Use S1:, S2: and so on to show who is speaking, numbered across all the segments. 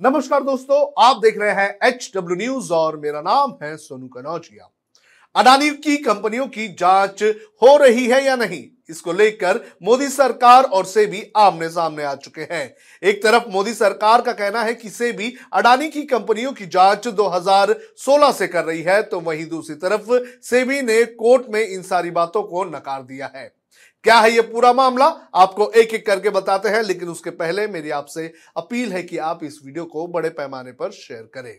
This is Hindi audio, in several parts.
S1: नमस्कार दोस्तों, आप देख रहे हैं एच डब्ल्यू न्यूज़ और मेरा नाम है सोनू कनौजिया। अडानी की कंपनियों की जाँच हो रही है या नहीं, इसको लेकर मोदी सरकार और सेबी आमने सामने आ चुके हैं। एक तरफ़ मोदी सरकार का कहना है कि सेबी अडानी की कंपनियों की जाँच 2016 से कर रही है तो वहीं दूसरी तरफ़ सेबी ने कोर्ट में इन सारी बातों को नकार दिया है। क्या है ये पूरा मामला? आपको एक एक करके बताते हैं, लेकिन उसके पहले मेरी आपसे अपील है कि आप इस वीडियो को बड़े पैमाने पर शेयर करें।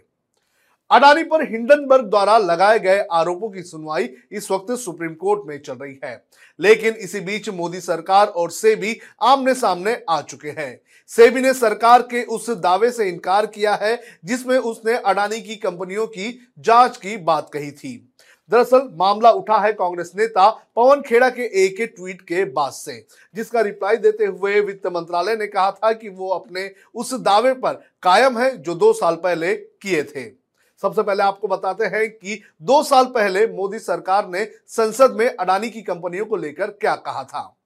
S1: अडानी पर हिंडनबर्ग द्वारा लगाए गए आरोपों की सुनवाई इस वक्त सुप्रीम कोर्ट में चल रही है। लेकिन इसी बीच मोदी सरकार और सेबी आमने सामने आ चुके हैं। सेबी ने सरकार के उस दावे से इनकार किया है, जिसमें उसने अडानी की कंपनियों की जाँच की बात कही थी। दरअसल मामला उठा है कांग्रेस नेता पवन खेड़ा के एक ट्वीट के बाद से, जिसका रिप्लाई देते हुए वित्त मंत्रालय ने कहा था कि वो अपने उस दावे पर कायम है जो दो साल पहले किए थे। सबसे पहले आपको बताते हैं कि दो साल पहले मोदी सरकार ने संसद में अडानी की कंपनियों को लेकर क्या कहा था।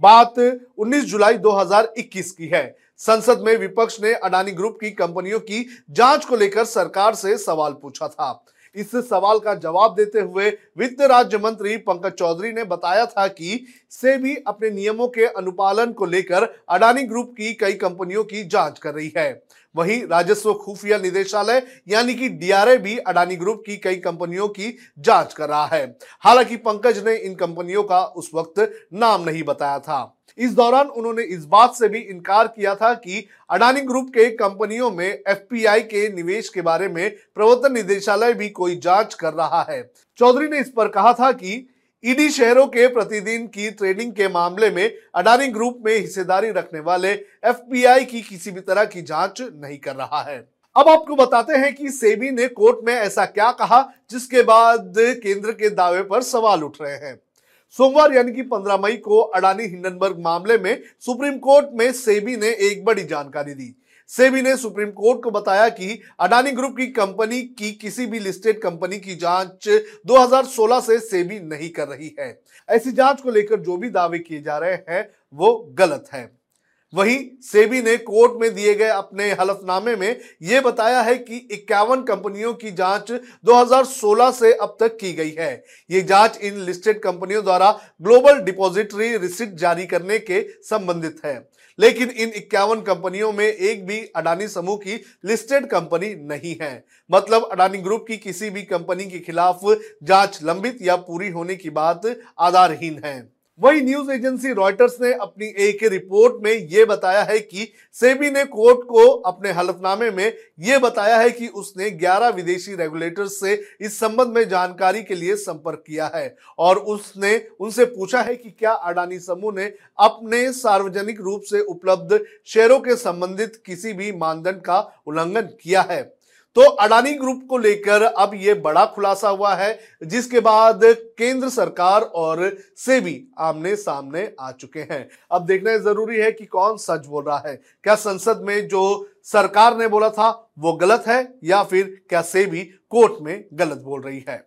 S1: बात 19 जुलाई 2021 की है। संसद में विपक्ष ने अडानी ग्रुप की कंपनियों की जाँच को लेकर सरकार से सवाल पूछा था। इस सवाल का जवाब देते हुए वित्त राज्य मंत्री पंकज चौधरी ने बताया था कि सेबी अपने नियमों के अनुपालन को लेकर अडानी ग्रुप की कई कंपनियों की जाँच कर रही है। वहीं राजस्व खुफिया निदेशालय यानी कि डीआरए भी अडानी ग्रुप की कई कंपनियों की जाँच कर रहा है। हालाँकि पंकज ने इन कंपनियों का उस वक्त नाम नहीं बताया था। इस दौरान उन्होंने इस बात से भी इनकार किया था कि अडानी ग्रुप के कंपनियों में एफपीआई के निवेश के बारे में प्रवर्तन निदेशालय भी कोई जाँच कर रहा है। चौधरी ने इस पर कहा था कि ईडी शेयरों के प्रतिदिन की ट्रेडिंग के मामले में अडानी ग्रुप में हिस्सेदारी रखने वाले एफपीआई की किसी भी तरह की जाँच नहीं कर रहा है। अब आपको बताते हैं कि सेबी ने कोर्ट में ऐसा क्या कहा, जिसके बाद केंद्र के दावे पर सवाल उठ रहे हैं। सोमवार यानी कि 15 मई को अडानी हिंडनबर्ग मामले में सुप्रीम कोर्ट में सेबी ने एक बड़ी जानकारी दी। सेबी ने सुप्रीम कोर्ट को बताया कि अडानी ग्रुप की कंपनी की किसी भी लिस्टेड कंपनी की जाँच 2016 से सेबी नहीं कर रही है। ऐसी जाँच को लेकर जो भी दावे किए जा रहे हैं, वो गलत है। वहीं सेबी ने कोर्ट में दिए गए अपने हलफनामे में यह बताया है कि इक्यावन कंपनियों की जाँच 2016 से अब तक की गई है। ये जाँच इन लिस्टेड कंपनियों द्वारा ग्लोबल डिपॉजिटरी रिसिट जारी करने के संबंधित है। लेकिन इन इक्यावन कंपनियों में एक भी अडानी समूह की लिस्टेड कंपनी नहीं है। मतलब अडानी ग्रुप की किसी भी कंपनी के खिलाफ जाँच लंबित या पूरी होने की बात आधारहीन है। वही न्यूज़ एजेंसी रॉयटर्स ने अपनी एक रिपोर्ट में यह बताया है कि सेबी ने कोर्ट को अपने हलफनामे में यह बताया है कि उसने 11 विदेशी रेगुलेटर्स से इस संबंध में जानकारी के लिए संपर्क किया है और उसने, उनसे पूछा है कि क्या अडानी समूह ने अपने सार्वजनिक रूप से उपलब्ध शेयरों के संबंधित किसी भी मानदंड का उल्लंघन किया है। तो अडानी ग्रुप को लेकर अब यह बड़ा खुलासा हुआ है, जिसके बाद केंद्र सरकार और सेबी आमने सामने आ चुके हैं। अब देखना ज़रूरी है कि कौन सच बोल रहा है। क्या संसद में जो सरकार ने बोला था, वो गलत है, या फिर क्या सेबी कोर्ट में गलत बोल रही है?